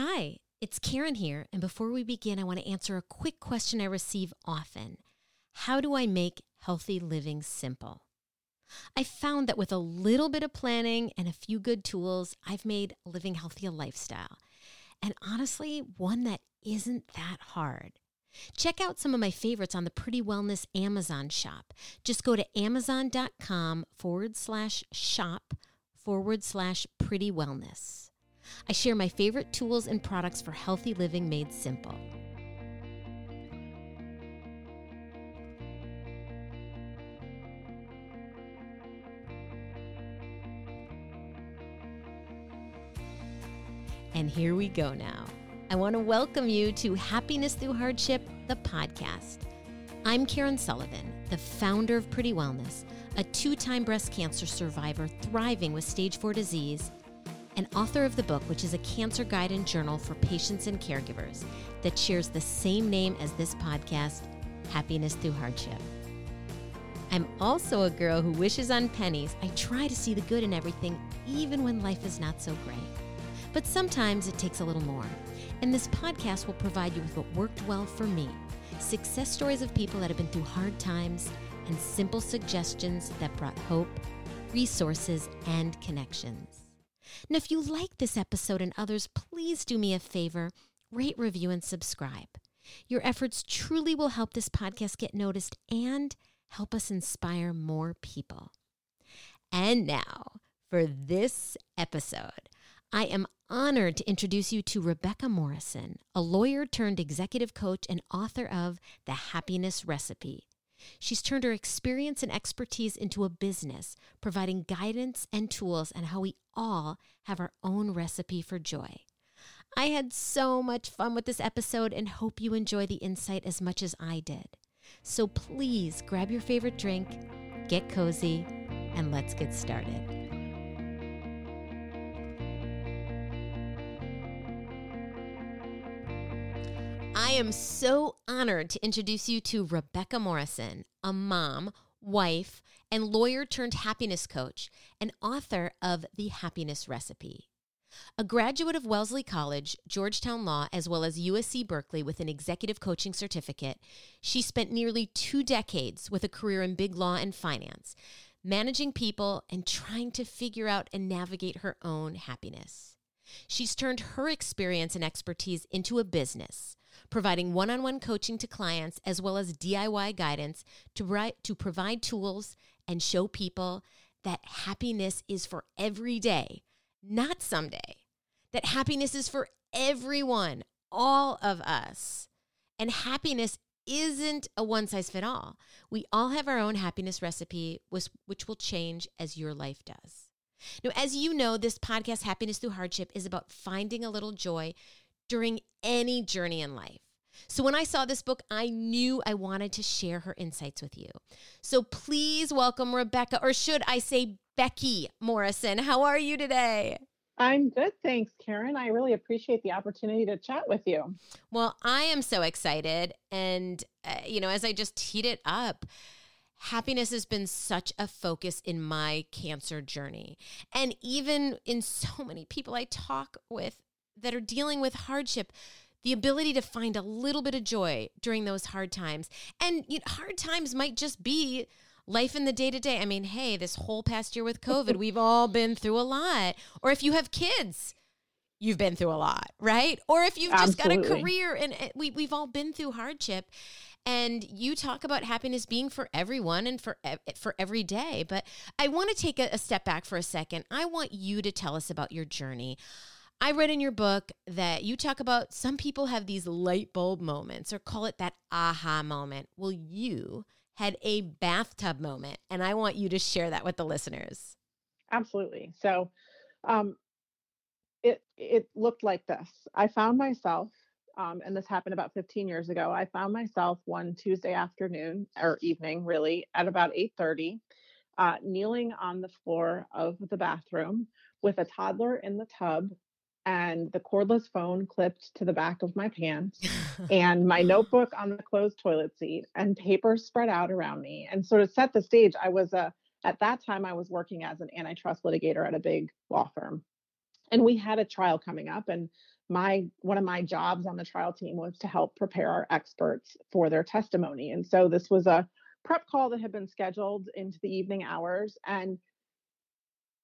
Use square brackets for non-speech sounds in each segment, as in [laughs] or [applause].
Hi, it's Karen here, and before we begin, I want to answer a quick question I receive often How do I make healthy living simple? I found that with a little bit of planning and a few good tools, I've made living healthy a lifestyle. And honestly, one that isn't that hard. Check out some of my favorites on the Pretty Wellness Amazon shop. Just go to amazon.com forward slash shop forward slash pretty wellness. I share my favorite tools and products for healthy living made simple. And here we go now. I want to welcome you to Happiness Through Hardship, the podcast. I'm Karen Sullivan, the founder of Pretty Wellness, a two time breast cancer survivor thriving with stage four disease, and author of the book, which is a cancer guide and journal for patients and caregivers that shares the same name as this podcast, Happiness Through Hardship. I'm also a girl who wishes on pennies. I try to see the good in everything, even when life is not so great. But sometimes it takes a little more. And this podcast will provide you with what worked well for me success stories of people that have been through hard times and simple suggestions that brought hope, resources, and connections. Now, if you like this episode and others, please do me a favor rate, review, and subscribe. Your efforts truly will help this podcast get noticed and help us inspire more people. And now, for this episode, I am honored to introduce you to Rebecca Morrison, a lawyer turned executive coach and author of The Happiness Recipe. She's turned her experience and expertise into a business, providing guidance and tools on how we all have our own recipe for joy. I had so much fun with this episode and hope you enjoy the insight as much as I did. So please grab your favorite drink, get cozy, and let's get started. I am so honored to introduce you to Rebecca Morrison, a mom, wife, and lawyer turned happiness coach, and author of The Happiness Recipe. A graduate of Wellesley College, Georgetown Law, as well as USC Berkeley with an executive coaching certificate, she spent nearly two decades with a career in big law and finance, managing people and trying to figure out and navigate her own happiness. She's turned her experience and expertise into a business providing one on one coaching to clients as well as DIY guidance to, to provide tools and show people that happiness is for every day, not someday. That happiness is for everyone, all of us. And happiness isn't a one size fit all. We all have our own happiness recipe, which will change as your life does. Now, as you know, this podcast, Happiness Through Hardship, is about finding a little joy during any journey in life. So when I saw this book, I knew I wanted to share her insights with you. So please welcome Rebecca, or should I say Becky Morrison. How are you today? I'm good, thanks, Karen. I really appreciate the opportunity to chat with you. Well, I am so excited. And, uh, you know, as I just teed it up, happiness has been such a focus in my cancer journey. And even in so many people I talk with that are dealing with hardship, the ability to find a little bit of joy during those hard times. And you know, hard times might just be life in the day to day. I mean, hey, this whole past year with COVID, [laughs] we've all been through a lot. Or if you have kids, you've been through a lot, right? Or if you've just Absolutely. got a career and eh, we, we've all been through hardship. And you talk about happiness being for everyone and for eh, for every day. But I want to take a, a step back for a second. I want you to tell us about your journey. I read in your book that you talk about some people have these light bulb moments or call it that aha moment. Well, you had a bathtub moment, and I want you to share that with the listeners. Absolutely. So, um, it it looked like this. I found myself, um, and this happened about 15 years ago. I found myself one Tuesday afternoon or evening, really, at about 8:30, uh, kneeling on the floor of the bathroom with a toddler in the tub and the cordless phone clipped to the back of my pants [laughs] and my notebook on the closed toilet seat and papers spread out around me and sort of set the stage i was a at that time i was working as an antitrust litigator at a big law firm and we had a trial coming up and my one of my jobs on the trial team was to help prepare our experts for their testimony. And so this was a prep call that had been scheduled into the evening hours and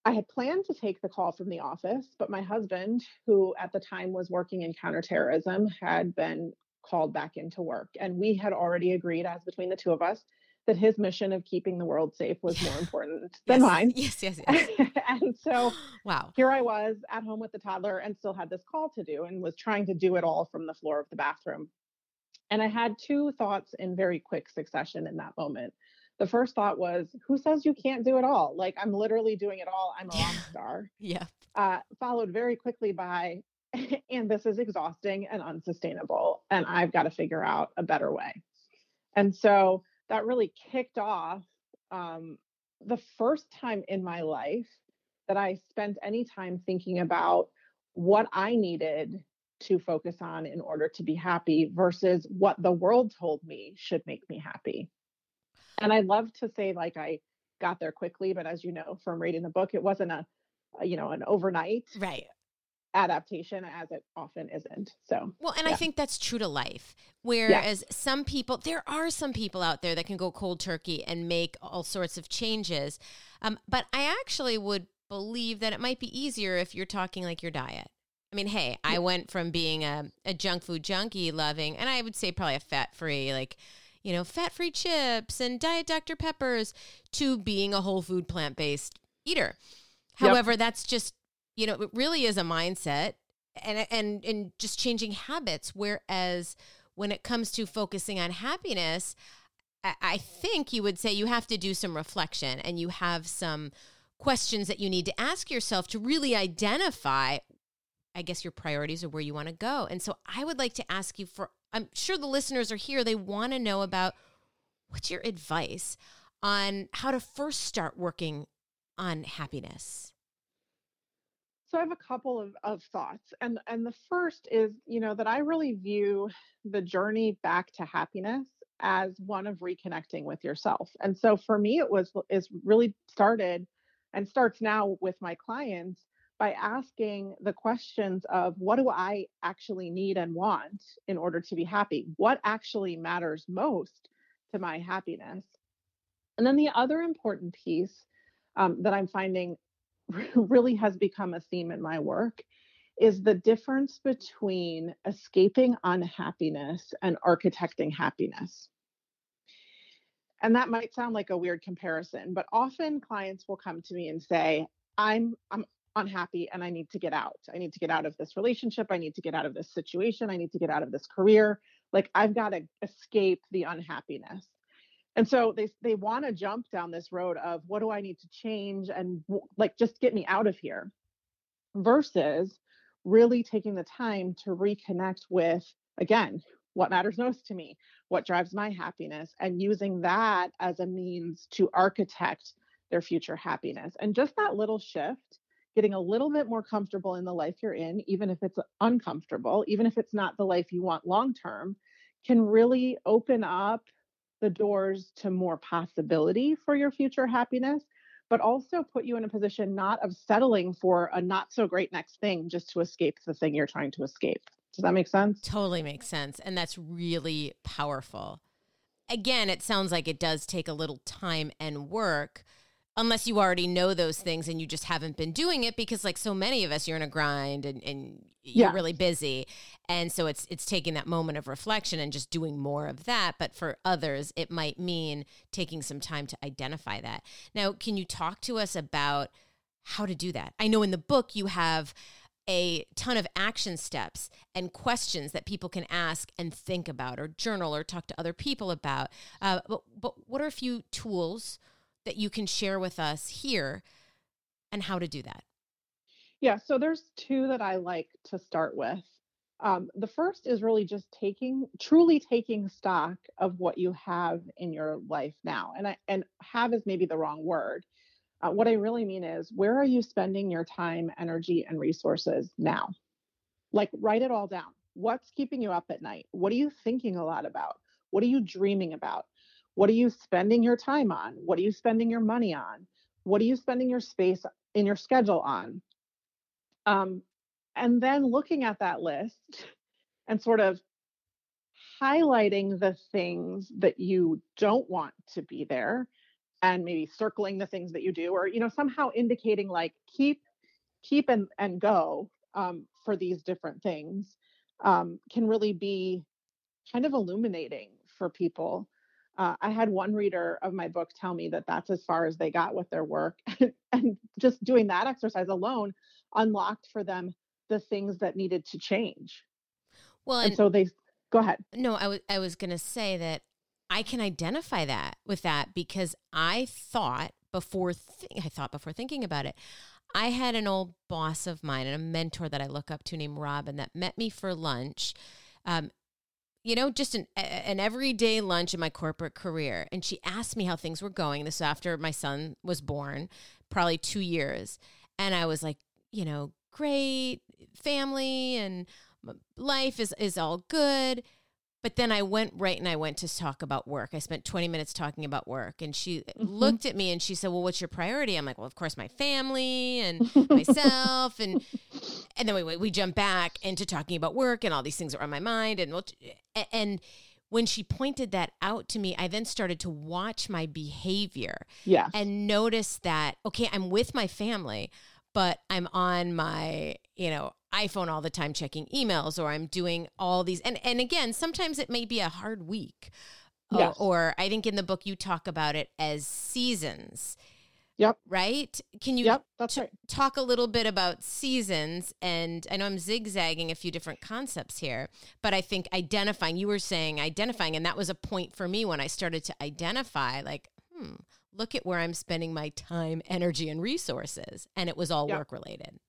I had planned to take the call from the office, but my husband, who at the time was working in counterterrorism, had been called back into work. And we had already agreed, as between the two of us, that his mission of keeping the world safe was more important than yes. mine. Yes, yes, [laughs] yes. and so, [gasps] wow. Here I was at home with the toddler and still had this call to do and was trying to do it all from the floor of the bathroom. And I had two thoughts in very quick succession in that moment. The first thought was, who says you can't do it all? Like, I'm literally doing it all. I'm a rock star. [laughs] yeah. Uh, followed very quickly by, [laughs] and this is exhausting and unsustainable. And I've got to figure out a better way. And so, that really kicked off um, the first time in my life that I spent any time thinking about what I needed to focus on in order to be happy versus what the world told me should make me happy. And I love to say, like, I got there quickly, but as you know from reading the book, it wasn't a, a you know, an overnight. Right adaptation as it often isn't. So, well, and yeah. I think that's true to life. Whereas yeah. some people, there are some people out there that can go cold turkey and make all sorts of changes. Um, but I actually would believe that it might be easier if you're talking like your diet. I mean, hey, I went from being a, a junk food junkie loving, and I would say probably a fat free, like, you know, fat free chips and diet Dr. Peppers to being a whole food plant based eater. However, yep. that's just you know, it really is a mindset and and and just changing habits. Whereas when it comes to focusing on happiness, I, I think you would say you have to do some reflection and you have some questions that you need to ask yourself to really identify I guess your priorities or where you want to go. And so I would like to ask you for I'm sure the listeners are here they want to know about what's your advice on how to first start working on happiness. So I have a couple of, of thoughts. And and the first is, you know, that I really view the journey back to happiness as one of reconnecting with yourself. And so for me it was is really started and starts now with my clients by asking the questions of what do I actually need and want in order to be happy? What actually matters most to my happiness? And then the other important piece um, that I'm finding [laughs] really has become a theme in my work is the difference between escaping unhappiness and architecting happiness. And that might sound like a weird comparison, but often clients will come to me and say, I'm I'm unhappy and I need to get out. I need to get out of this relationship. I need to get out of this situation. I need to get out of this career. Like I've got to escape the unhappiness and so they they want to jump down this road of what do i need to change and like just get me out of here versus really taking the time to reconnect with again what matters most to me what drives my happiness and using that as a means to architect their future happiness and just that little shift getting a little bit more comfortable in the life you're in even if it's uncomfortable even if it's not the life you want long term can really open up the doors to more possibility for your future happiness, but also put you in a position not of settling for a not so great next thing just to escape the thing you're trying to escape. Does that make sense? Totally makes sense. And that's really powerful. Again, it sounds like it does take a little time and work unless you already know those things and you just haven't been doing it because like so many of us you're in a grind and, and you're yeah. really busy. And so it's it's taking that moment of reflection and just doing more of that. But for others it might mean taking some time to identify that. Now can you talk to us about how to do that? I know in the book you have a ton of action steps and questions that people can ask and think about or journal or talk to other people about. Uh, but, but what are a few tools that you can share with us here and how to do that? Yeah, so there's two that I like to start with. Um, the first is really just taking, truly taking stock of what you have in your life now. And I and have is maybe the wrong word. Uh, what I really mean is, where are you spending your time, energy, and resources now? Like, write it all down. What's keeping you up at night? What are you thinking a lot about? What are you dreaming about? What are you spending your time on? What are you spending your money on? What are you spending your space in your schedule on? Um, and then looking at that list [laughs] and sort of highlighting the things that you don't want to be there and maybe circling the things that you do or you know somehow indicating like keep keep and and go um, for these different things um, can really be kind of illuminating for people uh, i had one reader of my book tell me that that's as far as they got with their work [laughs] and just doing that exercise alone unlocked for them the things that needed to change well and, and so they go ahead no i was i was going to say that I can identify that with that because I thought before th- I thought before thinking about it. I had an old boss of mine and a mentor that I look up to named Robin that met me for lunch. Um, you know, just an, an everyday lunch in my corporate career. And she asked me how things were going. This after my son was born, probably two years. And I was like, you know, great family and life is, is all good. But then I went right and I went to talk about work. I spent 20 minutes talking about work. And she mm-hmm. looked at me and she said, Well, what's your priority? I'm like, Well, of course, my family and myself. and and then we, we jump back into talking about work and all these things that are on my mind. And, and when she pointed that out to me, I then started to watch my behavior yeah. and notice that, okay, I'm with my family, but I'm on my, you know, iPhone all the time checking emails or I'm doing all these and and again sometimes it may be a hard week yes. or, or I think in the book you talk about it as seasons Yep. Right? Can you yep, that's t- right. talk a little bit about seasons? And I know I'm zigzagging a few different concepts here, but I think identifying, you were saying identifying, and that was a point for me when I started to identify, like, hmm, look at where I'm spending my time, energy, and resources. And it was all yep. work related.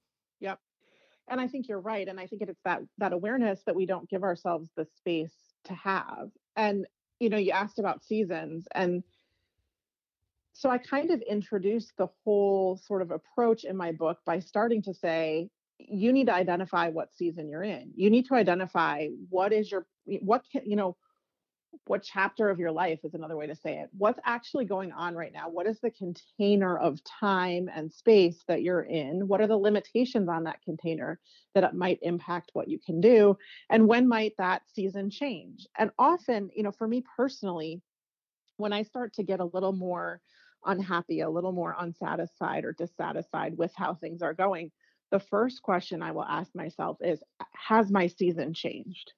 And i think you're right and i think it's that that awareness that we don't give ourselves the space to have and you know you asked about seasons and so i kind of introduced the whole sort of approach in my book by starting to say you need to identify what season you're in. You need to identify what is your what can you know what chapter of your life is another way to say it. What's actually going on right now? What is the container of time and space that you're in? What are the limitations on that container that might impact what you can do? And when might that season change? And often you know for me personally when i start to get a little more unhappy a little more unsatisfied or dissatisfied with how things are going the first question i will ask myself is has my season changed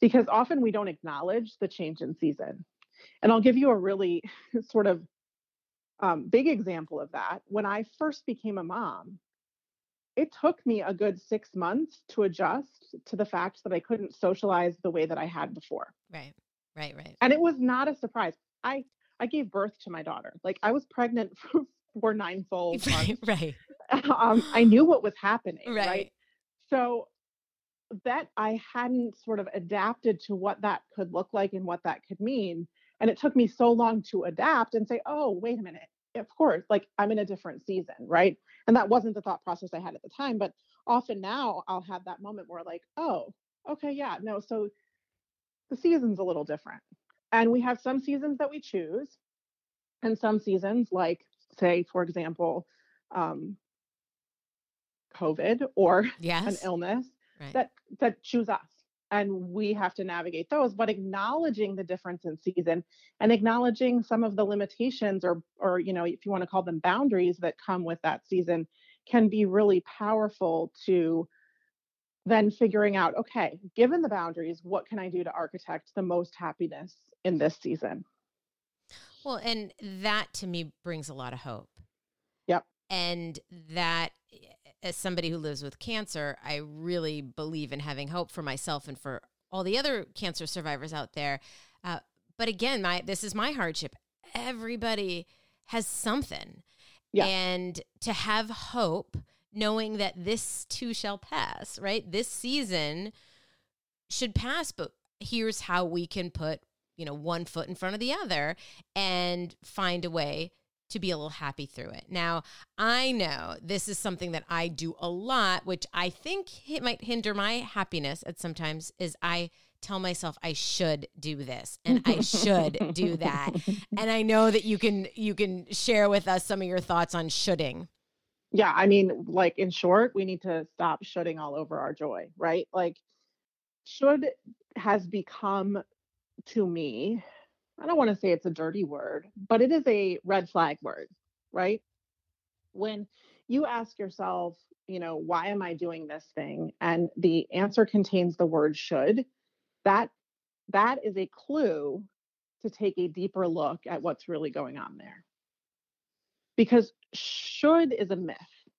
because often we don't acknowledge the change in season. And I'll give you a really [laughs] sort of um, big example of that. When I first became a mom, it took me a good six months to adjust to the fact that I couldn't socialize the way that I had before. Right, right, right. And it was not a surprise. I I gave birth to my daughter. Like I was pregnant [laughs] for, for nine full months. right. [laughs] Um, I knew what was happening. Right. right. So that I hadn't sort of adapted to what that could look like and what that could mean. And it took me so long to adapt and say, oh, wait a minute. Of course, like I'm in a different season, right? And that wasn't the thought process I had at the time. But often now I'll have that moment where, like, oh, okay, yeah, no, so the season's a little different. And we have some seasons that we choose, and some seasons, like, say, for example, um, COVID or yes. an illness right. that that choose us and we have to navigate those but acknowledging the difference in season and acknowledging some of the limitations or or you know if you want to call them boundaries that come with that season can be really powerful to then figuring out okay given the boundaries what can i do to architect the most happiness in this season? Well and that to me brings a lot of hope. Yep. And that eh, as somebody who lives with cancer, I really believe in having hope for myself and for all the other cancer survivors out there. Uh, but again, my this is my hardship. Everybody has something, yeah. and to have hope, knowing that this too shall pass. Right, this season should pass, but here's how we can put you know one foot in front of the other and find a way to be a little happy through it. Now, I know this is something that I do a lot, which I think it might hinder my happiness at sometimes is I tell myself I should do this and I should do that. [laughs] And I know that you can you can share with us some of your thoughts on shoulding. Yeah, I mean, like in short, we need to stop shoulding all over our joy, right? Like should has become to me, I don't want to say it's a dirty word, but it is a red flag word, right? When you ask yourself, you know, why am I doing this thing? And the answer contains the word should, that that is a clue to take a deeper look at what's really going on there. Because should is a myth,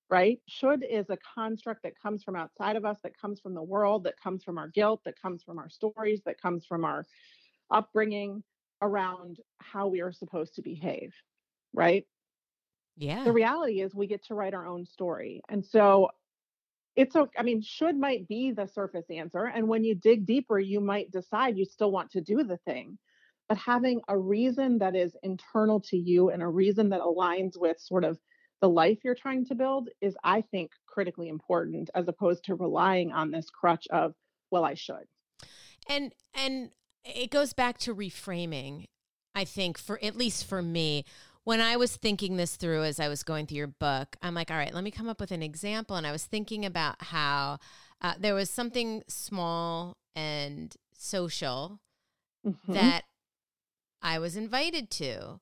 right? Should is a construct that comes from outside of us, that comes from the world, that comes from our guilt, that comes from our stories, that comes from our upbringing around how we are supposed to behave, right? Yeah. The reality is we get to write our own story. And so it's okay. I mean, should might be the surface answer. And when you dig deeper, you might decide you still want to do the thing. But having a reason that is internal to you and a reason that aligns with sort of the life you're trying to build is, I think, critically important as opposed to relying on this crutch of, well, I should. And, and, it goes back to reframing i think for at least for me when I was thinking this through as I was going through your book, I'm like, all right, let me come up with an example. And I was thinking about how uh, there was something small and social mm-hmm. that I was invited to.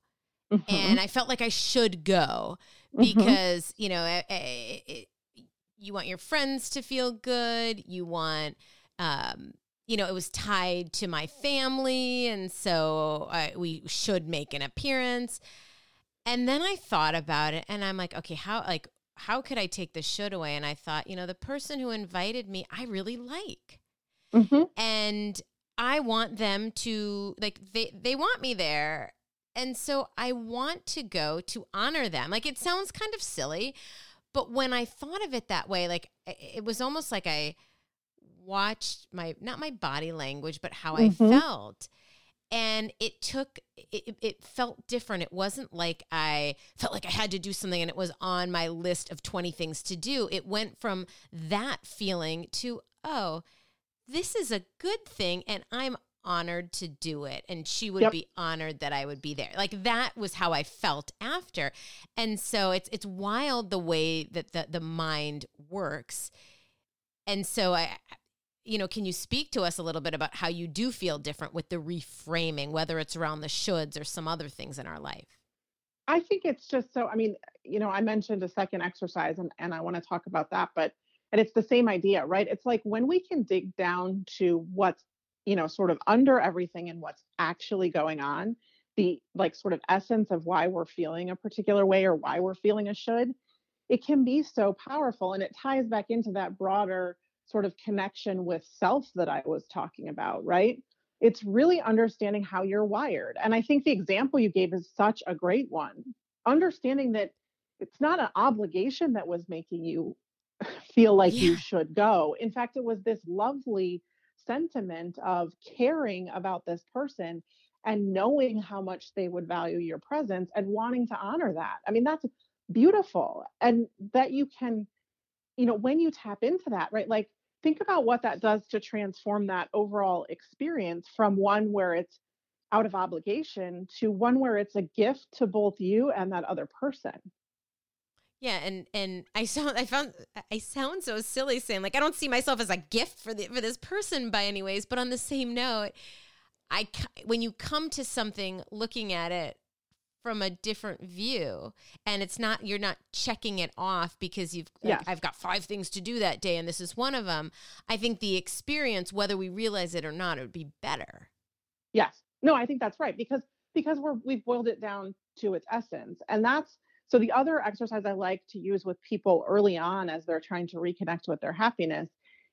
Mm-hmm. And I felt like I should go mm-hmm. because, mm-hmm. you know, it, it, it, you want your friends to feel good. You want, um, you know, it was tied to my family. And so uh, we should make an appearance. And then I thought about it and I'm like, okay, how like how could I take the should away? And I thought, you know, the person who invited me, I really like. Mm-hmm. And I want them to like they they want me there. And so I want to go to honor them. Like it sounds kind of silly, but when I thought of it that way, like it was almost like I watched my not my body language, but how mm-hmm. I felt and it took it, it felt different it wasn't like i felt like i had to do something and it was on my list of 20 things to do it went from that feeling to oh this is a good thing and i'm honored to do it and she would yep. be honored that I would be there. Like that was how I felt after. And so it's it's wild the way that the the mind works. And so I you know, can you speak to us a little bit about how you do feel different with the reframing, whether it's around the shoulds or some other things in our life? I think it's just so, I mean, you know, I mentioned a second exercise and, and I want to talk about that, but, and it's the same idea, right? It's like when we can dig down to what's, you know, sort of under everything and what's actually going on, the like sort of essence of why we're feeling a particular way or why we're feeling a should, it can be so powerful. And it ties back into that broader sort of connection with self that I was talking about, right? It's really understanding how you're wired. And I think the example you gave is such a great one. Understanding that it's not an obligation that was making you [laughs] feel like yeah. you should go. In fact, it was this lovely sentiment of caring about this person and knowing how much they would value your presence and wanting to honor that. I mean, that's beautiful. And that you can, you know, when you tap into that, right? Like think about what that does to transform that overall experience from one where it's out of obligation to one where it's a gift to both you and that other person. Yeah, and and I sound I found I sound so silly saying like I don't see myself as a gift for the for this person by any ways, but on the same note, I when you come to something looking at it from a different view. And it's not you're not checking it off because you've like, I've got five things to do that day and this is one of them I think the experience whether we realize it or not it would be better. Yes. No I think that's right because because we're we've boiled it down to its essence. And that's so the other exercise I like to use with people early on as they're trying to reconnect with their happiness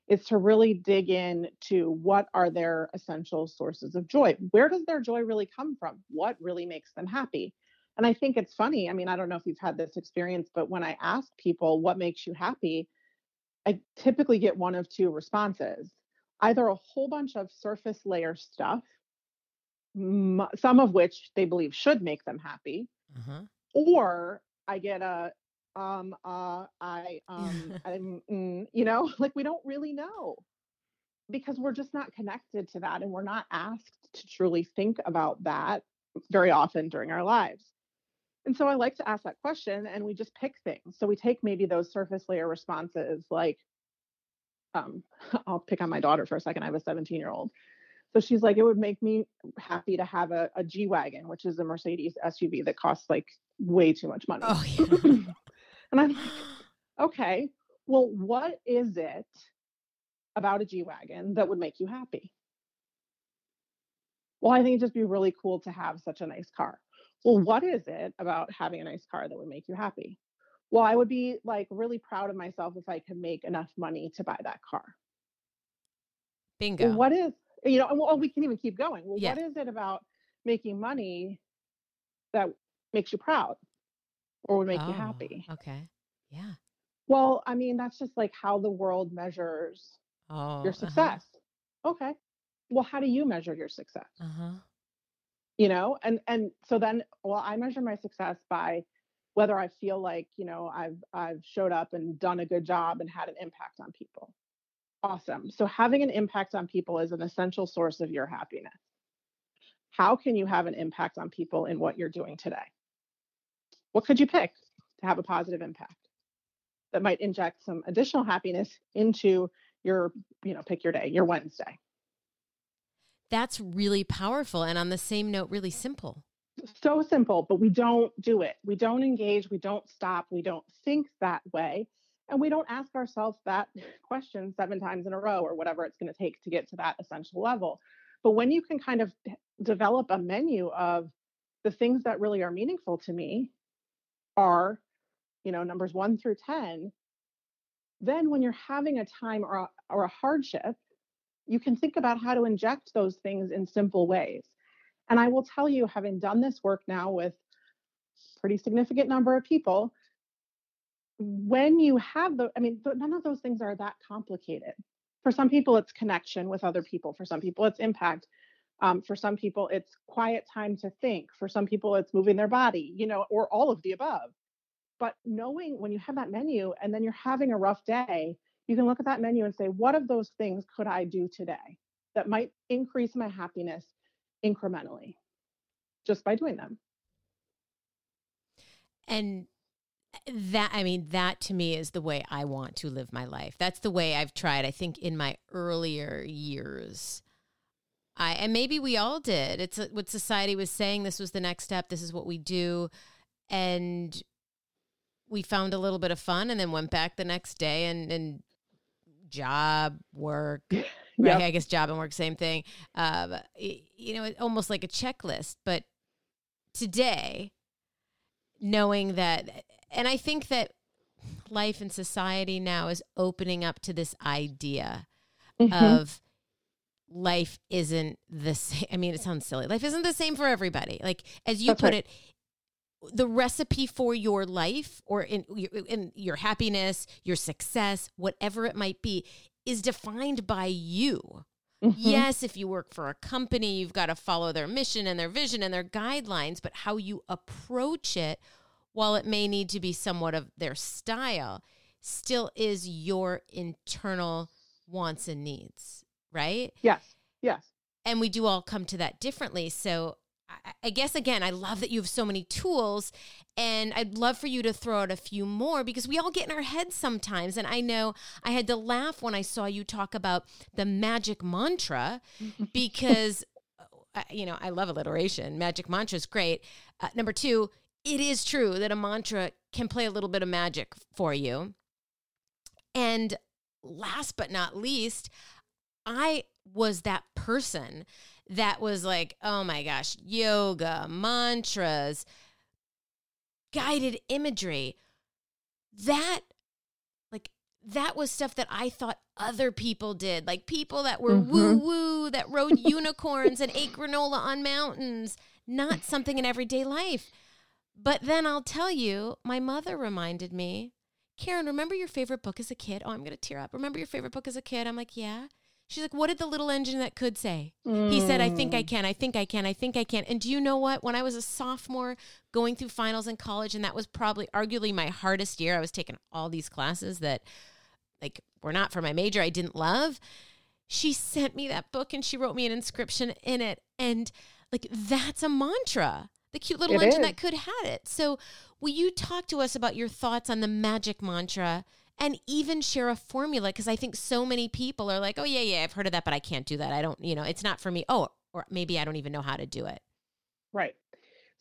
is to really dig in to what are their essential sources of joy. Where does their joy really come from? What really makes them happy and I think it's funny. I mean, I don't know if you've had this experience, but when I ask people what makes you happy, I typically get one of two responses either a whole bunch of surface layer stuff, some of which they believe should make them happy, uh-huh. or I get a, um, uh, I, um, [laughs] I'm, mm, you know, [laughs] like we don't really know because we're just not connected to that and we're not asked to truly think about that very often during our lives. And so I like to ask that question and we just pick things. So we take maybe those surface layer responses like, um, [laughs] I'll pick on my daughter for a second. I have a 17 year old. So she's like, it would make me happy to have a, a G Wagon, which is a Mercedes SUV that costs like way too much money. Oh, [laughs] yeah. and I'm like, [sighs] okay, well, what is it about a G Wagon that would make you happy? Well, I think it'd just be really cool to have such a nice car. Well, what is it about having a nice car that would make you happy? Well, I would be like really proud of myself if I could make enough money to buy that car. Bingo. Well, what is, you know, well, we can even keep going. Well, Yeah. what is it about making money that makes you proud or would make you Oh, happy? Okay. Yeah. Well, I mean, that's just like how the world measures Oh. your success. Okay. Well, how do you measure your success? Uh huh. You know, and and so then, well, I measure my success by whether I feel like you know I've I've showed up and done a good job and had an impact on people. Awesome. So having an impact on people is an essential source of your happiness. How can you have an impact on people in what you're doing today? What could you pick to have a positive impact that might inject some additional happiness into your, you know, pick your day, your Wednesday? That's really powerful. And on the same note, really simple. so simple, but we don't do it. We don't engage, we don't stop, we don't think that way, and we don't ask ourselves that [laughs] question seven times in a row or whatever it's going to take to get to that essential level. But when you can kind of develop a menu of the things that really are meaningful to me are, you know, numbers 1 through 10, then when you're having a time or a, or a hardship, you can think about how to inject those things in simple ways. And I will tell you, having done this work now with pretty significant number of people, when you have the, I mean, none of those things are that complicated. For some people, it's connection with other people. For some people, it's impact. Um, for some people, it's quiet time to think. For some people, it's moving their body, you know, or all of the above. But knowing when you have that menu and then you're having a rough day, you can look at that menu and say, what of those things could I do today that might increase my happiness incrementally just by doing them? And that, I mean, that to me is the way I want to live my life. That's the way I've tried, I think, in my earlier years. I, and maybe we all did. It's uh, what society was saying. This was the next step. This is what we do. And we found a little bit of fun and then went back the next day and, and job, work, [laughs] right? Yep. I guess job and work, same thing. Y- you know, almost like a checklist. But today, knowing that, and I think that life and society now is opening up to this idea Mhm. of life isn't the same. I mean, it sounds silly. Life isn't the same for everybody. Like as you That's put right. it, the recipe for your life or in, in your happiness, your success, whatever it might be, is defined by you. Mhm. Yes, if you work for a company, you've got to follow their mission and their vision and their guidelines, but how you approach it, while it may need to be somewhat of their style, still is your internal wants and needs, right? Yes. Yes. And we do all come to that differently. So I, guess, again, I love that you have so many tools, and I'd love for you to throw out a few more because we all get in our heads sometimes. And I know I had to laugh when I saw you talk about the magic mantra [laughs] because uh, you know, I love alliteration. Magic mantra is great. Uh, number two, it is true that a mantra can play a little bit of magic for you. And last but not least, I was that person that was like, oh my gosh, yoga, mantras, guided imagery. That, like, that was stuff that I thought other people did. Like people that were Mhm. woo woo, that rode [laughs] unicorns and ate granola on mountains, not something in everyday life. But then I'll tell you, my mother reminded me, Karen, remember your favorite book as a kid? Oh, I'm going to tear up. Remember your favorite book as a kid? I'm like, yeah. She's like, what did the little engine that could say? He said, I think I Mm. can, I think I can, I think I can. And do you know what? When I was a sophomore going through finals in college, and that was probably arguably my hardest year, I was taking all these classes that like were not for my major, I didn't love. She sent me that book and she wrote me an inscription in it. And like that's a mantra. the cute little It engine is. that could had it. So, will you talk to us about your thoughts on the magic mantra and even share a formula? Because I think so many people are like, oh, yeah, yeah, I've heard of that, but I can't do that. I don't, you know, it's not for me. Oh, or maybe I don't even know how to do it. Right.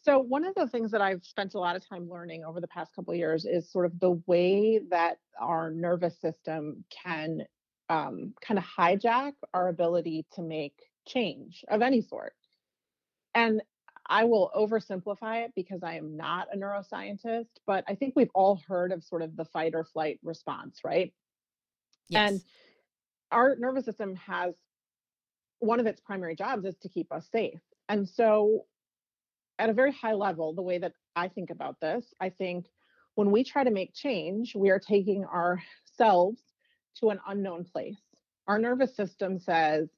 So one of the things that I've spent a lot of time learning over the past couple years is sort of the way that our nervous system can um, kind of hijack our ability to make change of any sort. And I will oversimplify it because I am not a neuroscientist, but I think we've all heard of sort of the fight or flight response, right? Yes. And our nervous system has one of its primary jobs is to keep us safe. And so, at a very high level, the way that I think about this, I think when we try to make change, we are taking ourselves to an unknown place. Our nervous system says,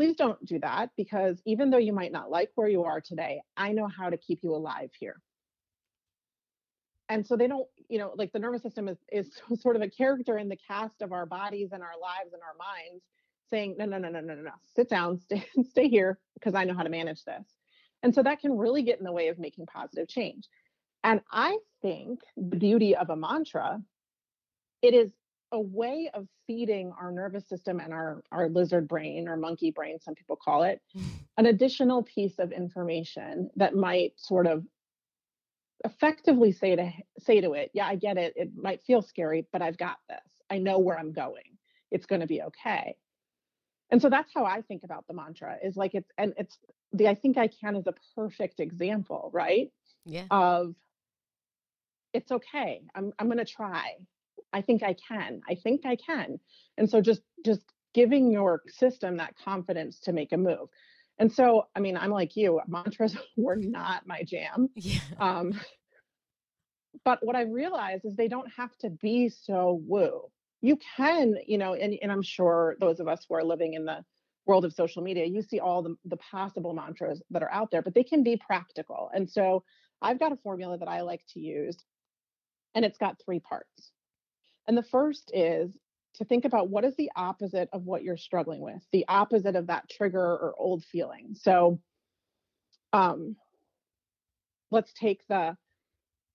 please don't do that because even though you might not like where you are today, I know how to keep you alive here. And so they don't, you know, like the nervous system is, is [laughs] sort of a character in the cast of our bodies and our lives and our minds saying, no, no, no, no, no, no, no, sit down, [laughs] stay, stay here because I know how to manage this. And so that can really get in the way of making positive change. And I think the beauty of a mantra, it is a way of feeding our nervous system and our, our lizard brain or monkey brain, some people call it, mm. an additional piece of information that might sort of effectively say to say to it, yeah, I get it. It might feel scary, but I've got this. I know where I'm going. It's going to be okay. And so that's how I think about the mantra is like it's and it's the I think I can is a perfect example, right? yeah. Of it's okay. I'm I'm going to try. I think I can. I think I can. And so just just giving your system that confidence to make a move. And so, I mean, I'm like you, mantras [laughs] were not my jam. [laughs] Yeah. Um, but what I realized is they don't have to be so woo. You can, you know, and, and I'm sure those of us who are living in the world of social media, you see all the, the possible mantras that are out there, but they can be practical. And so I've got a formula that I like to use, and it's got three parts. And the first is to think about what is the opposite of what you're struggling with, the opposite of that trigger or old feeling. So um, let's take the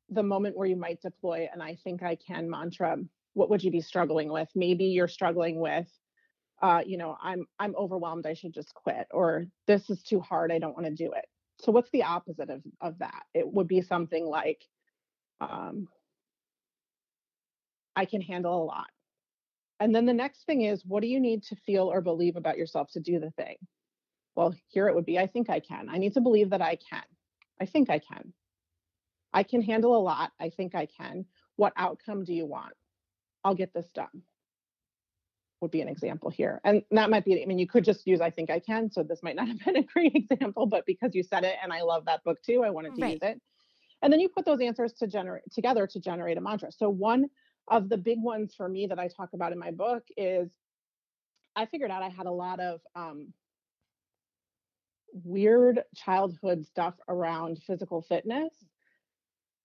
the moment where you might deploy an I think I can mantra. What would you be struggling with? Maybe you're struggling with uh, you know, I'm I'm overwhelmed, I should just quit, or this is too hard, I don't want to do it. So what's the opposite of of that? It would be something like um, I can handle a lot. And then the next thing is, what do you need to feel or believe about yourself to do the thing? Well, here it would be I think I can. I need to believe that I can. I think I can. I can handle a lot. I think I can. What outcome do you want? I'll get this done. Would be an example here. And that might be, I mean, you could just use I think I can. So this might not [laughs] have been a great example, but because you said it and I love that book too, I wanted to Right. use it. And then you put those answers to generate together to generate a mantra. So one of the big ones for me that I talk about in my book is I figured out I had a lot of um, weird childhood stuff around physical fitness.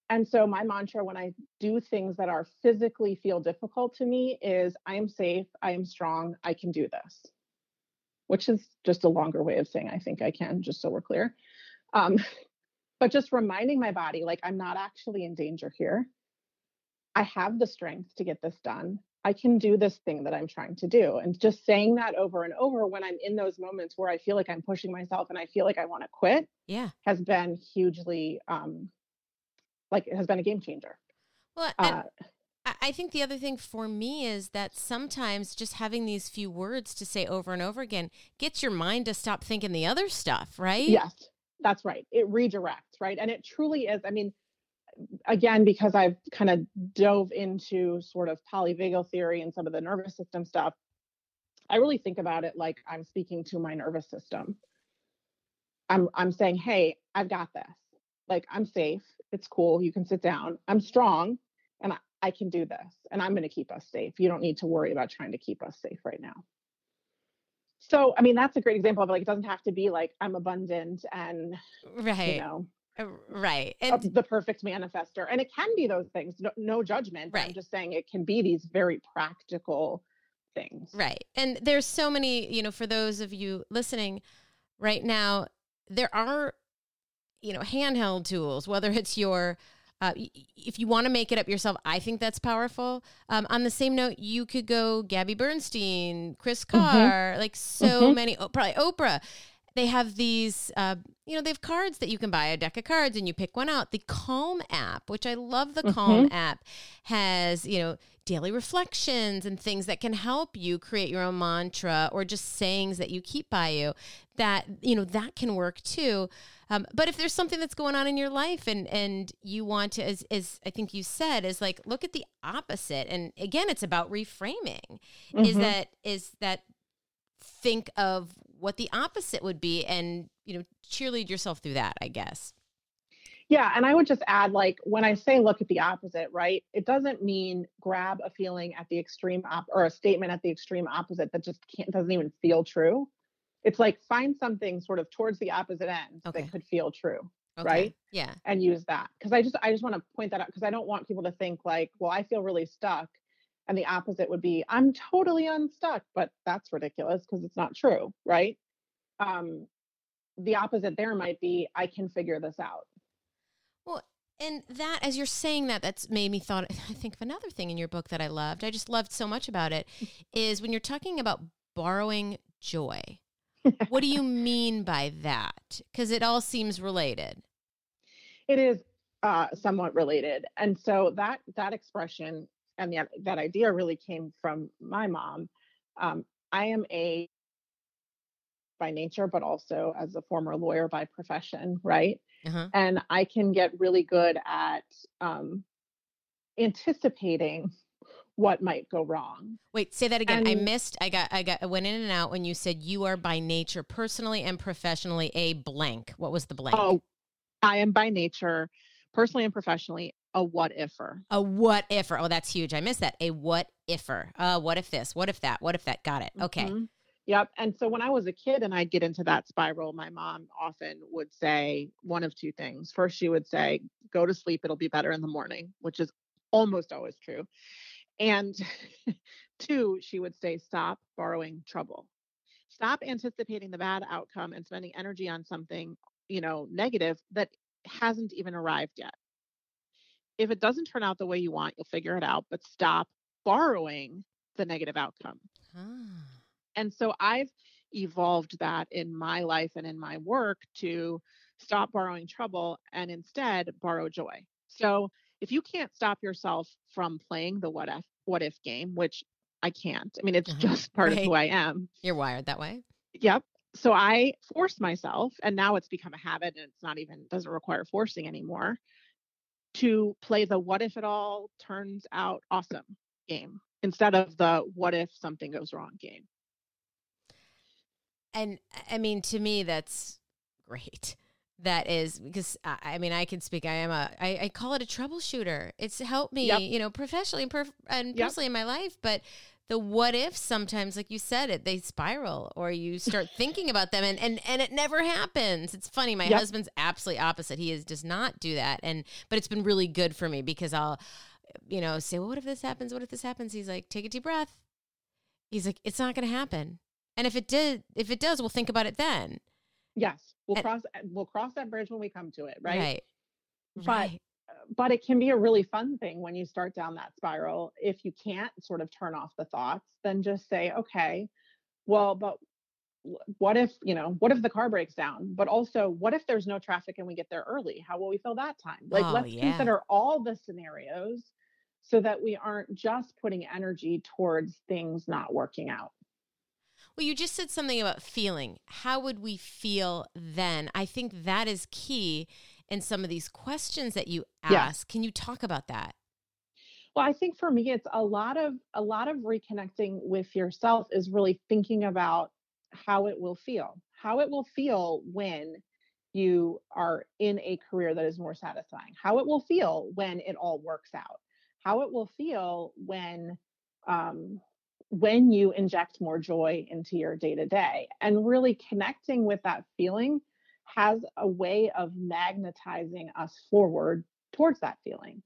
And so my mantra when I do things that are physically feel difficult to me is I am safe, I am strong, I can do this. Which is just a longer way of saying I think I can, just so we're clear. Um, [laughs] but just reminding my body like I'm not actually in danger here. I have the strength to get this done. I can do this thing that I'm trying to do. And just saying that over and over when I'm in those moments where I feel like I'm pushing myself and I feel like I want to quit Yeah. has been hugely, um, like, it has been a game changer. Well, Uh, I I think the other thing for me is that sometimes just having these few words to say over and over again gets your mind to stop thinking the other stuff, right? yes, that's right. It redirects, right? And it truly is. I mean, again, because I've kind of dove into sort of polyvagal theory and some of the nervous system stuff, I really think about it like I'm speaking to my nervous system. I'm I'm saying, "Hey, I've got this. Like I'm safe. It's cool. You can sit down. I'm strong and I, I can do this. And I'm going to keep us safe. You don't need to worry about trying to keep us safe right now." So, I mean, that's a great example of like it doesn't have to be like I'm abundant and, Right. you know, Right. uh, And the perfect manifester. And it can be those things. No, no judgment. I'm just saying it can be these very practical things. Right. And there's so many, you know, for those of you listening right now, there are you know, handheld tools, whether it's your uh, if you want to make it up yourself, I think that's powerful. Um, on the same note, you could go Gabby Bernstein, Kris mm-hmm. Carr, mm-hmm. like so mm-hmm. many, oh, probably Oprah. They have these, uh, you know, they have cards that you can buy a deck of cards and you pick one out. The Calm app, which I love the mm-hmm. Calm app, has, you know, daily reflections and things that can help you create your own mantra or just sayings that you keep by you that you know that can work too um, but if there's something that's going on in your life and and you want to as, as i think you said is like look at the opposite and again it's about reframing mm-hmm. is that is that think of what the opposite would be and you know cheerlead yourself through that i guess yeah, and I would just add like when I say look at the opposite, right? It doesn't mean grab a feeling at the extreme op or a statement at the extreme opposite that just can't doesn't even feel true. It's like find something sort of towards the opposite end okay. that could feel true. Okay. Right? Yeah. And use that. Cuz I just I just want to point that out because I don't want people to think like, well, I feel really stuck and the opposite would be I'm totally unstuck, but that's ridiculous because it's not true, right? Um the opposite there might be I can figure this out well, and that, as you're saying that, that's made me thought. [laughs] I think of another thing in your book that I loved. I just loved so much about it, [laughs] is when you're talking about borrowing joy. what do you [laughs] mean by that? Because it all seems related. It is uh, somewhat related, and so that that expression and that that idea really came from my mom. Um, I am a by nature, but also as a former lawyer by profession, right? Uh-huh. And I can get really good at um, anticipating what might go wrong. Wait, say that again. And, I missed. I got. I got. I went in and out when you said you are by nature, personally and professionally, a blank. What was the blank? Oh, I am by nature, personally and professionally, a what ifer. A what ifer. Oh, that's huge. I missed that. A what ifer. Uh, what if this? What if that? What if that? Got it. Okay. Mm-hmm. Yep. And so when I was a kid and I'd get into that spiral, my mom often would say one of two things. First, she would say, go to sleep, it'll be better in the morning, which is almost always true. And [laughs] two, she would say, stop borrowing trouble. Stop anticipating the bad outcome and spending energy on something, you know, negative that hasn't even arrived yet. If it doesn't turn out the way you want, you'll figure it out, but stop borrowing the negative outcome. Ah and so I've evolved that in my life and in my work to stop borrowing trouble and instead borrow joy. So if you can't stop yourself from playing the what if what if game, which I can't. I mean, it's uh-huh. just part right. of who I am. You're wired that way. Yep. So I force myself, and now it's become a habit and it's not even doesn't require forcing anymore to play the what if it all turns out awesome game instead of the what if something goes wrong game. And I mean, to me, that's great. [laughs] That is because I, mean, I can speak. I am a, I, I call it a troubleshooter. It's helped me, yep. you know, professionally and, perf- and yep. personally in my life. But the what if sometimes, like you said, it they spiral or you start [laughs] thinking about them and, and, and it never happens. It's funny. My yep. husband's absolutely opposite. He is, does not do that. And, but it's been really good for me because I'll, you know, say, well, what if this happens? What if this happens? He's like, take a deep breath. He's like, it's not going to happen. And if it did, if it does, we'll think about it then. Yes, we'll and, cross we'll cross that bridge when we come to it, right? Right. But right. But it can be a really fun thing when you start down that spiral. If you can't sort of turn off the thoughts, then just say, okay, well, but what if you know what if the car breaks down but also what if there's no traffic and we get there early how will we fill that time like oh, let's yeah. consider all the scenarios so that we aren't just putting energy towards things not working out well, you just said something about feeling. How would we feel then? I think that is key in some of these questions that you ask. Yeah. Can you talk about that? Well, I think for me it's a lot of a lot of reconnecting with yourself is really thinking about how it will feel. How it will feel when you are in a career that is more satisfying. How it will feel when it all works out. How it will feel when um, when you inject more joy into your day to day and really connecting with that feeling has a way of magnetizing us forward towards that feeling.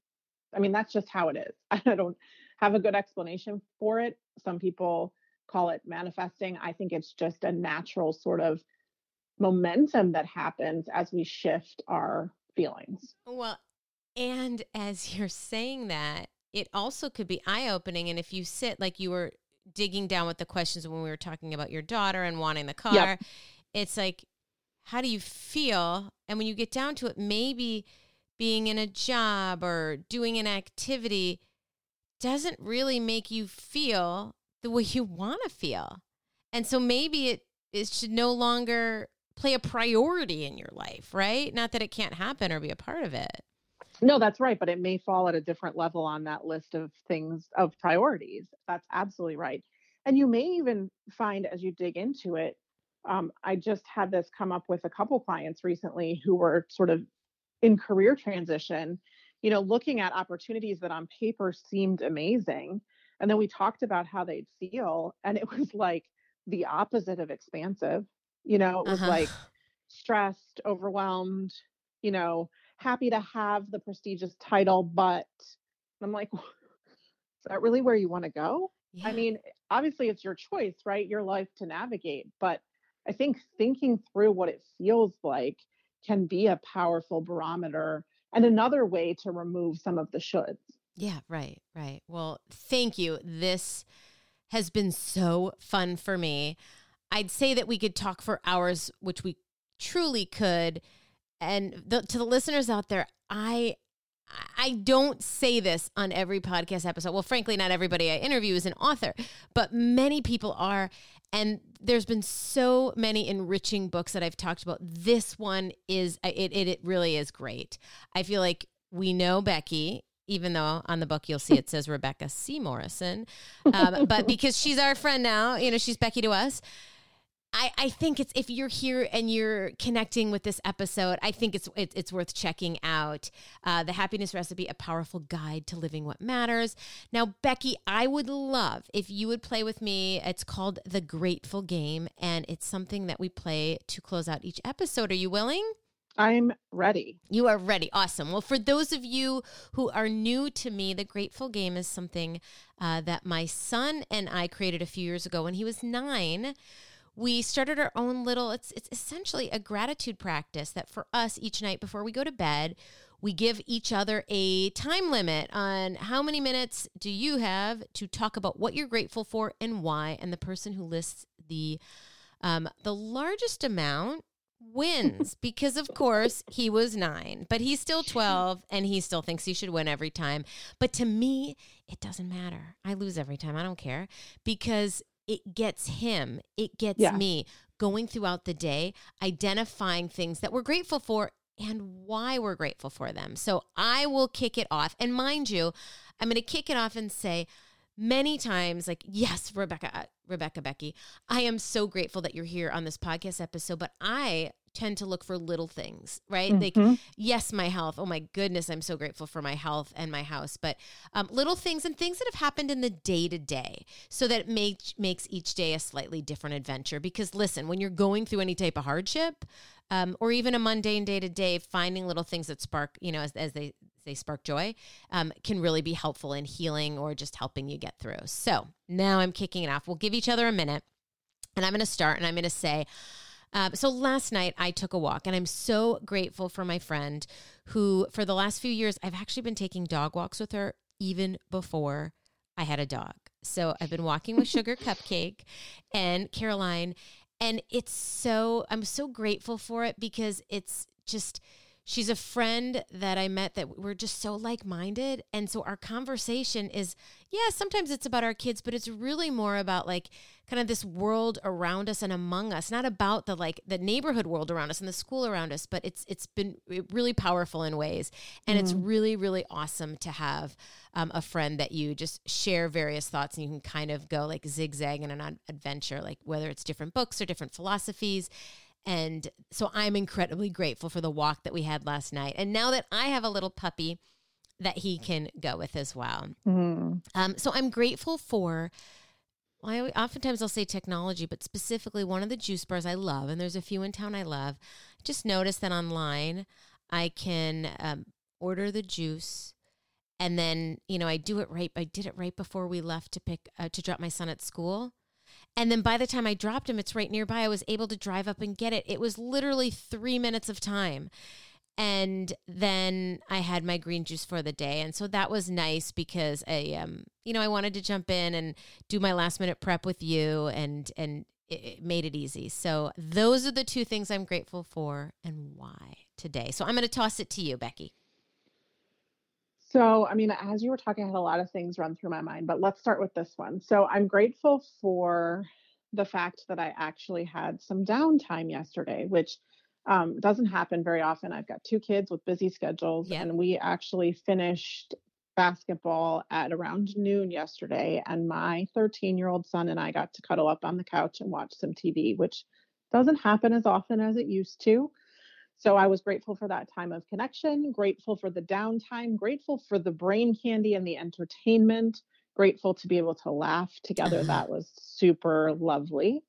I mean, that's just how it is. [laughs] I don't have a good explanation for it. Some people call it manifesting. I think it's just a natural sort of momentum that happens as we shift our feelings. Well, and as you're saying that, it also could be eye opening. And if you sit like you were digging down with the questions when we were talking about your daughter and wanting the car, yep. it's like, how do you feel? And when you get down to it, maybe being in a job or doing an activity doesn't really make you feel the way you want to feel. And so maybe it, it should no longer play a priority in your life, right? Not that it can't happen or be a part of it. No, that's right. But it may fall at a different level on that list of things of priorities. That's absolutely right. And you may even find as you dig into it, um, I just had this come up with a couple clients recently who were sort of in career transition, you know, looking at opportunities that on paper seemed amazing. And then we talked about how they'd feel, and it [laughs] was like the opposite of expansive. You know, it was uh-huh. like stressed, overwhelmed, you know, happy to have the prestigious title, but I'm like, is that really where you want to go? Yeah. I mean, obviously it's your choice, right? Your life to navigate. But I think thinking through what it feels like can be a powerful barometer and another way to remove some of the shoulds. Yeah, right, right. Well, thank you. This has been so fun for me. I'd say that we could talk for hours, which we truly could. And the, to the listeners out there, I I don't say this on every podcast episode. Well, frankly, not everybody I interview is an author, but many people are. And there's been so many enriching books that I've talked about. This one is it, it, it really is great. I feel like we know Becky even though on the book you'll see it says Rebecca C. Morrison. Um, but [laughs] because she's our friend now, you know, she's Becky to us. I, I think it's if you're here and you're connecting with this episode, I think it's it, it's worth checking out. Uh, the Happiness Recipe: A Powerful Guide to Living What Matters. Now, Becky, I would love if you would play with me. It's called the Grateful Game, and it's something that we play to close out each episode. Are you willing? I'm ready. You are ready. Awesome. Well, for those of you who are new to me, the Grateful Game is something uh, that my son and I created a few years ago when he was nine we started our own little it's it's essentially a gratitude practice that for us each night before we go to bed we give each other a time limit on how many minutes do you have to talk about what you're grateful for and why and the person who lists the um, the largest amount wins [laughs] because of course he was 9 but he's still 12 and he still thinks he should win every time. But to me it doesn't matter. I lose every time. I don't care because it gets him, it gets yeah. me going throughout the day, identifying things that we're grateful for and why we're grateful for them. So I will kick it off. And mind you, I'm going to kick it off and say, many times like yes rebecca uh, rebecca becky i am so grateful that you're here on this podcast episode but i tend to look for little things, right? Mm-hmm. Like, yes, my health. Oh my goodness, I'm so grateful for my health and my house. But um, little things and things that have happened in the day to day, so that it make, makes each day a slightly different adventure. Because listen, when you're going through any type of hardship, um, or even a mundane day to day, finding little things that spark, you know, as, as they they spark joy, um, can really be helpful in healing or just helping you get through. So now I'm kicking it off. We'll give each other a minute, and I'm going to start, and I'm going to say. Um, so last night I took a walk, and I'm so grateful for my friend who, for the last few years, I've actually been taking dog walks with her even before I had a dog. So I've been walking with Sugar Cupcake and Caroline, and it's so, I'm so grateful for it because it's just, she's a friend that I met that we're just so like minded. And so our conversation is, yeah, sometimes it's about our kids, but it's really more about like kind of this world around us and among us, not about the like the neighborhood world around us and the school around us, but it's it's been really powerful in ways. And mm-hmm. it's really, really awesome to have um, a friend that you just share various thoughts and you can kind of go like zigzag in an adventure, like whether it's different books or different philosophies and so I'm incredibly grateful for the walk that we had last night. And now that I have a little puppy that he can go with as well. Mm. Um, so I'm grateful for. I, oftentimes I'll say technology, but specifically one of the juice bars I love, and there's a few in town I love. Just notice that online I can um, order the juice, and then you know I do it right. I did it right before we left to pick uh, to drop my son at school, And then by the time I dropped him, it's right nearby. I was able to drive up and get it. It was literally three minutes of time. And then I had my green juice for the day. And so that was nice because I, um, you know, I wanted to jump in and do my last minute prep with you and, and it, it made it easy. So those are the two things I'm grateful for and why today. So I'm going to toss it to you, Becky. So, I mean, as you were talking, I had a lot of things run through my mind, but let's start with this one. So, I'm grateful for the fact that I actually had some downtime yesterday, which um, doesn't happen very often. I've got two kids with busy schedules, yep. and we actually finished basketball at around noon yesterday. And my 13 year old son and I got to cuddle up on the couch and watch some TV, which doesn't happen as often as it used to. So I was grateful for that time of connection, grateful for the downtime, grateful for the brain candy and the entertainment, grateful to be able to laugh together. [laughs] that was super lovely.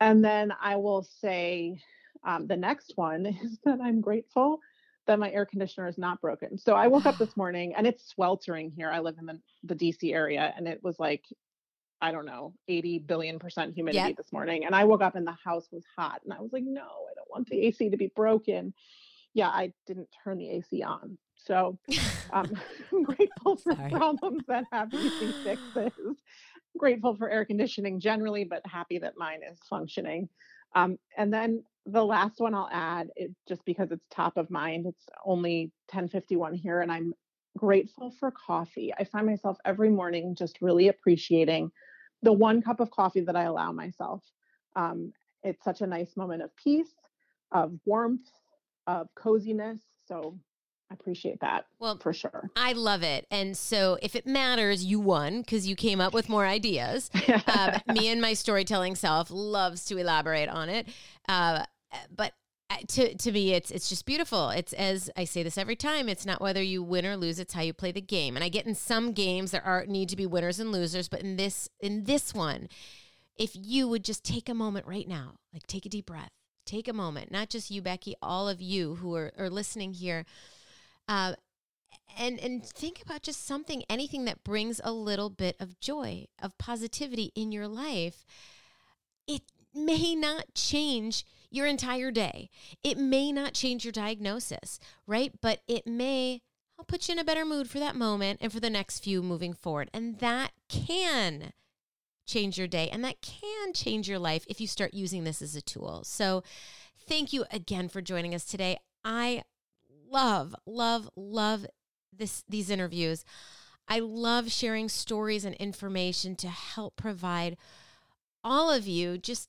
And then I will say um, the next one [laughs] is that I'm grateful that my air conditioner is not broken. So I woke up this [sighs] morning and it's sweltering here. I live in the, the DC area and it was like I don't know, 80 billion percent humidity yep. this morning. And I woke up and the house was hot. And I was like, no, I don't want the AC to be broken. Yeah, I didn't turn the AC on. So um, [laughs] [laughs] I'm grateful for Sorry. problems that have easy fixes. grateful for air conditioning generally, but happy that mine is functioning. Um, and then the last one I'll add, it, just because it's top of mind, it's only 1051 here, and I'm grateful for coffee. I find myself every morning just really appreciating the one cup of coffee that I allow myself. Um, it's such a nice moment of peace, of warmth, of coziness. So I appreciate that. Well, for sure. I love it. And so, if it matters, you won because you came up with more ideas. uh, [laughs] me and my storytelling self loves to elaborate on it. Uh, but to to me it's it's just beautiful. It's as i say this every time it's not whether you win or lose it's how you play the game. And i get in some games there are need to be winners and losers but in this in this one if you would just take a moment right now like take a deep breath take a moment not just you becky all of you who are, are listening here uh, and and think about just something anything that brings a little bit of joy of positivity in your life. It may not change your entire day. It may not change your diagnosis, right? But it may help put you in a better mood for that moment and for the next few moving forward. And that can change your day and that can change your life if you start using this as a tool. So, thank you again for joining us today. I love, love, love this these interviews. I love sharing stories and information to help provide all of you just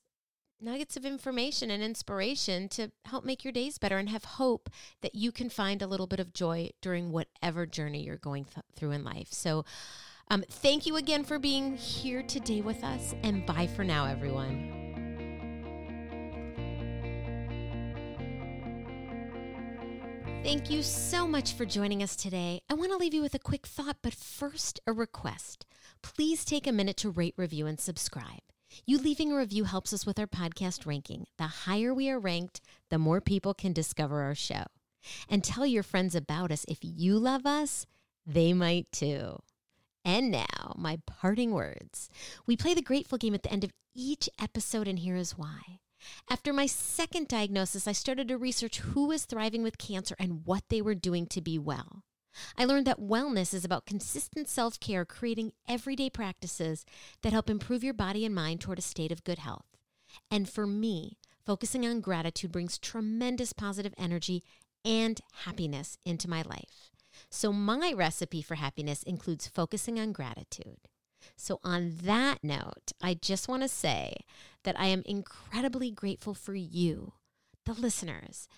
nuggets of information and inspiration to help make your days better and have hope that you can find a little bit of joy during whatever journey you're going th- through in life. So, um, thank you again for being here today with us, and bye for now, everyone. Thank you so much for joining us today. I want to leave you with a quick thought, but first, a request. Please take a minute to rate, review, and subscribe. You leaving a review helps us with our podcast ranking. The higher we are ranked, the more people can discover our show. And tell your friends about us. If you love us, they might too. And now, my parting words. We play the grateful game at the end of each episode, and here is why. After my second diagnosis, I started to research who was thriving with cancer and what they were doing to be well. I learned that wellness is about consistent self care, creating everyday practices that help improve your body and mind toward a state of good health. And for me, focusing on gratitude brings tremendous positive energy and happiness into my life. So, my recipe for happiness includes focusing on gratitude. So, on that note, I just want to say that I am incredibly grateful for you, the listeners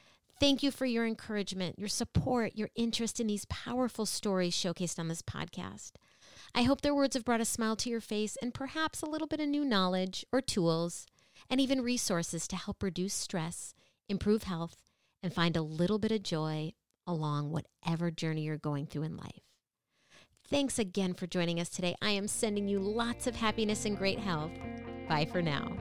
Thank you for your encouragement, your support, your interest in these powerful stories showcased on this podcast. I hope their words have brought a smile to your face and perhaps a little bit of new knowledge or tools and even resources to help reduce stress, improve health, and find a little bit of joy along whatever journey you're going through in life. Thanks again for joining us today. I am sending you lots of happiness and great health. Bye for now.